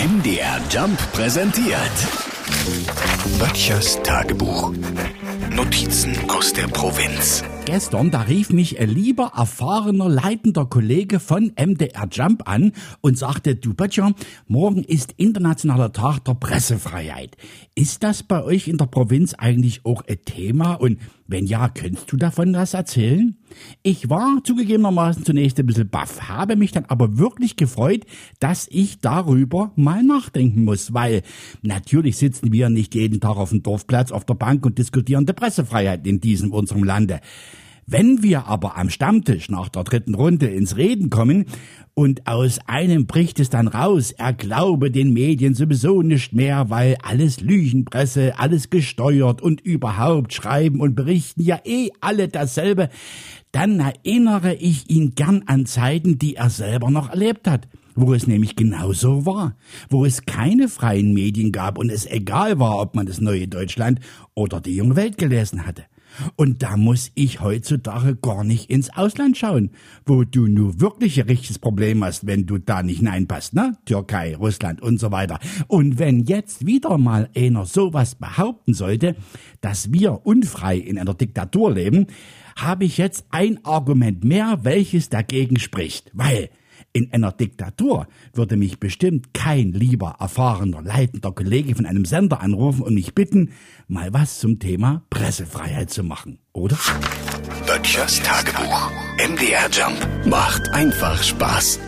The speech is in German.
MDR Jump präsentiert. Böttchers Tagebuch. Notizen aus der Provinz. Gestern, da rief mich ein lieber, erfahrener, leitender Kollege von MDR Jump an und sagte, du Böttcher, morgen ist internationaler Tag der Pressefreiheit. Ist das bei euch in der Provinz eigentlich auch ein Thema? Und wenn ja, könntest du davon was erzählen? Ich war zugegebenermaßen zunächst ein bisschen baff, habe mich dann aber wirklich gefreut, dass ich darüber mal nachdenken muss, weil natürlich sitzen wir nicht jeden Tag auf dem Dorfplatz auf der Bank und diskutieren die Pressefreiheit in diesem unserem Lande. Wenn wir aber am Stammtisch nach der dritten Runde ins Reden kommen und aus einem bricht es dann raus, er glaube den Medien sowieso nicht mehr, weil alles Lügenpresse, alles gesteuert und überhaupt schreiben und berichten ja eh alle dasselbe, dann erinnere ich ihn gern an Zeiten, die er selber noch erlebt hat wo es nämlich genauso war, wo es keine freien Medien gab und es egal war, ob man das neue Deutschland oder die junge Welt gelesen hatte. Und da muss ich heutzutage gar nicht ins Ausland schauen, wo du nur wirklich ein richtiges Problem hast, wenn du da nicht hineinpasst, ne? Türkei, Russland und so weiter. Und wenn jetzt wieder mal einer sowas behaupten sollte, dass wir unfrei in einer Diktatur leben, habe ich jetzt ein Argument mehr, welches dagegen spricht. Weil in einer Diktatur würde mich bestimmt kein lieber erfahrener leitender Kollege von einem Sender anrufen und mich bitten, mal was zum Thema Pressefreiheit zu machen, oder? Böttchers Tagebuch. MDR Jump macht einfach Spaß.